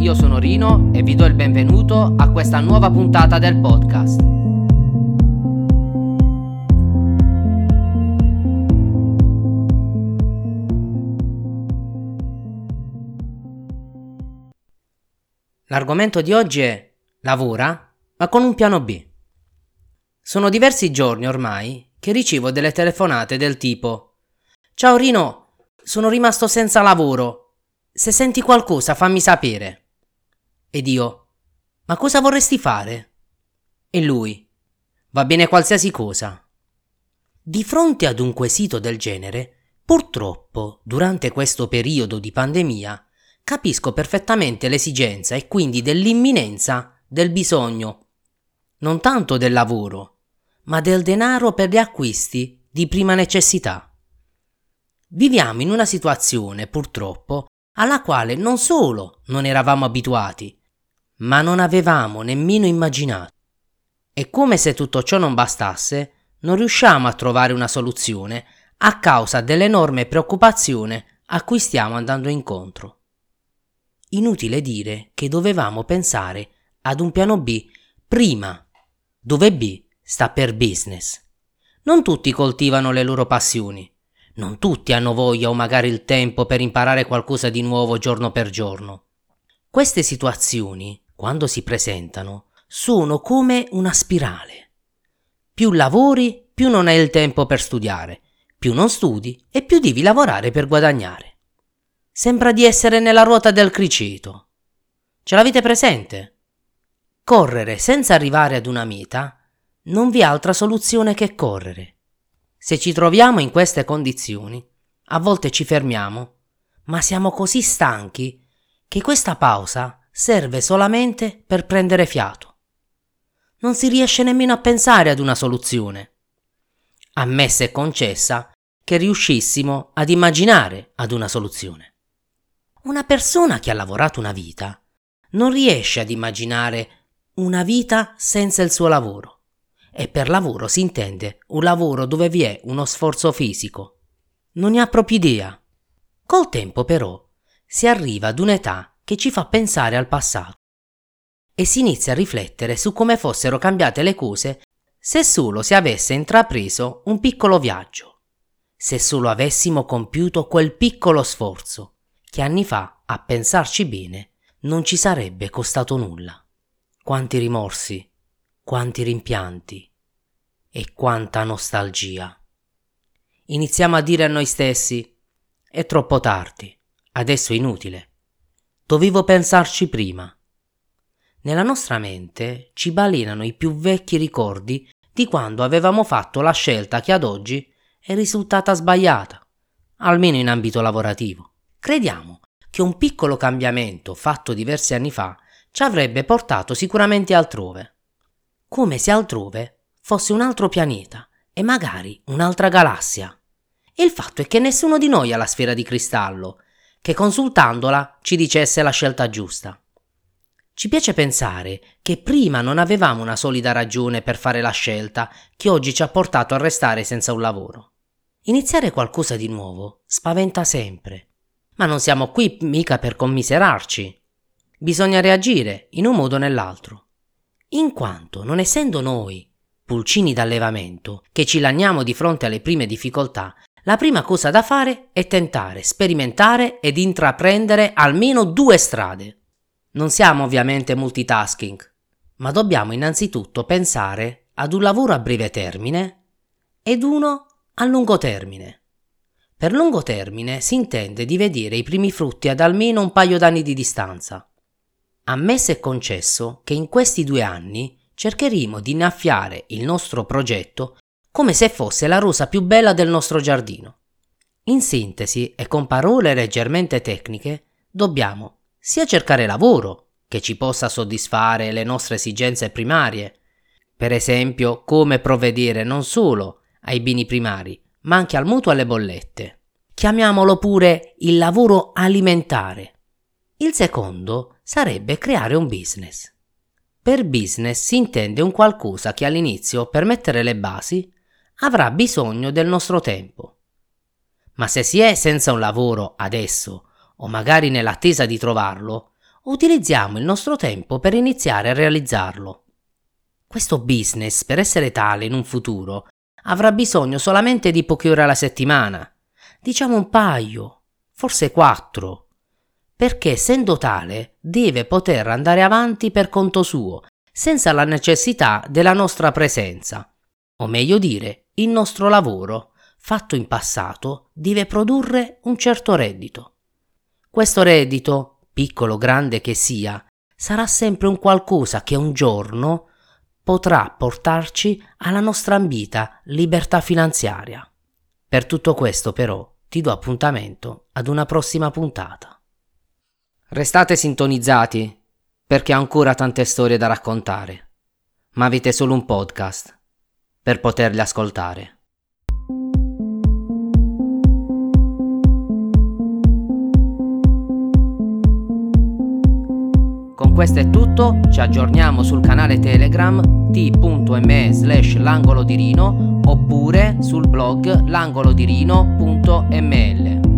io sono Rino e vi do il benvenuto a questa nuova puntata del podcast. L'argomento di oggi è lavora, ma con un piano B. Sono diversi giorni ormai che ricevo delle telefonate del tipo Ciao Rino, sono rimasto senza lavoro. Se senti qualcosa fammi sapere. Ed io Ma cosa vorresti fare? E lui Va bene qualsiasi cosa. Di fronte ad un quesito del genere, purtroppo, durante questo periodo di pandemia, capisco perfettamente l'esigenza e quindi dell'imminenza del bisogno, non tanto del lavoro, ma del denaro per gli acquisti di prima necessità. Viviamo in una situazione, purtroppo, alla quale non solo non eravamo abituati, ma non avevamo nemmeno immaginato. E come se tutto ciò non bastasse, non riusciamo a trovare una soluzione a causa dell'enorme preoccupazione a cui stiamo andando incontro. Inutile dire che dovevamo pensare ad un piano B prima, dove B sta per business. Non tutti coltivano le loro passioni, non tutti hanno voglia o magari il tempo per imparare qualcosa di nuovo giorno per giorno. Queste situazioni, quando si presentano, sono come una spirale. Più lavori, più non hai il tempo per studiare, più non studi e più devi lavorare per guadagnare. Sembra di essere nella ruota del criceto. Ce l'avete presente? Correre senza arrivare ad una meta non vi è altra soluzione che correre. Se ci troviamo in queste condizioni, a volte ci fermiamo, ma siamo così stanchi che questa pausa serve solamente per prendere fiato. Non si riesce nemmeno a pensare ad una soluzione. Ammessa e concessa che riuscissimo ad immaginare ad una soluzione. Una persona che ha lavorato una vita non riesce ad immaginare una vita senza il suo lavoro. E per lavoro si intende un lavoro dove vi è uno sforzo fisico. Non ne ha proprio idea. Col tempo però si arriva ad un'età che ci fa pensare al passato e si inizia a riflettere su come fossero cambiate le cose se solo si avesse intrapreso un piccolo viaggio, se solo avessimo compiuto quel piccolo sforzo che anni fa, a pensarci bene, non ci sarebbe costato nulla. Quanti rimorsi, quanti rimpianti e quanta nostalgia. Iniziamo a dire a noi stessi, è troppo tardi, adesso è inutile. Dovevo pensarci prima. Nella nostra mente ci balenano i più vecchi ricordi di quando avevamo fatto la scelta che ad oggi è risultata sbagliata, almeno in ambito lavorativo. Crediamo che un piccolo cambiamento fatto diversi anni fa ci avrebbe portato sicuramente altrove. Come se altrove fosse un altro pianeta e magari un'altra galassia. E il fatto è che nessuno di noi ha la sfera di cristallo, che consultandola ci dicesse la scelta giusta. Ci piace pensare che prima non avevamo una solida ragione per fare la scelta che oggi ci ha portato a restare senza un lavoro. Iniziare qualcosa di nuovo spaventa sempre ma non siamo qui mica per commiserarci. Bisogna reagire in un modo o nell'altro. In quanto, non essendo noi, pulcini d'allevamento, che ci lagniamo di fronte alle prime difficoltà, la prima cosa da fare è tentare, sperimentare ed intraprendere almeno due strade. Non siamo ovviamente multitasking, ma dobbiamo innanzitutto pensare ad un lavoro a breve termine ed uno a lungo termine. Per lungo termine si intende di vedere i primi frutti ad almeno un paio d'anni di distanza. Ammesso e concesso che in questi due anni cercheremo di innaffiare il nostro progetto come se fosse la rosa più bella del nostro giardino. In sintesi e con parole leggermente tecniche, dobbiamo sia cercare lavoro che ci possa soddisfare le nostre esigenze primarie, per esempio come provvedere non solo ai beni primari, ma anche al mutuo e alle bollette. Chiamiamolo pure il lavoro alimentare. Il secondo sarebbe creare un business. Per business si intende un qualcosa che all'inizio, per mettere le basi, avrà bisogno del nostro tempo. Ma se si è senza un lavoro adesso, o magari nell'attesa di trovarlo, utilizziamo il nostro tempo per iniziare a realizzarlo. Questo business, per essere tale in un futuro, avrà bisogno solamente di poche ore alla settimana, diciamo un paio, forse quattro, perché essendo tale deve poter andare avanti per conto suo, senza la necessità della nostra presenza, o meglio dire, il nostro lavoro, fatto in passato, deve produrre un certo reddito. Questo reddito, piccolo o grande che sia, sarà sempre un qualcosa che un giorno potrà portarci alla nostra ambita libertà finanziaria. Per tutto questo però ti do appuntamento ad una prossima puntata. Restate sintonizzati perché ho ancora tante storie da raccontare, ma avete solo un podcast per poterle ascoltare. Con questo è tutto, ci aggiorniamo sul canale Telegram t.me slash l'angolo di Rino oppure sul blog langolodirino.ml.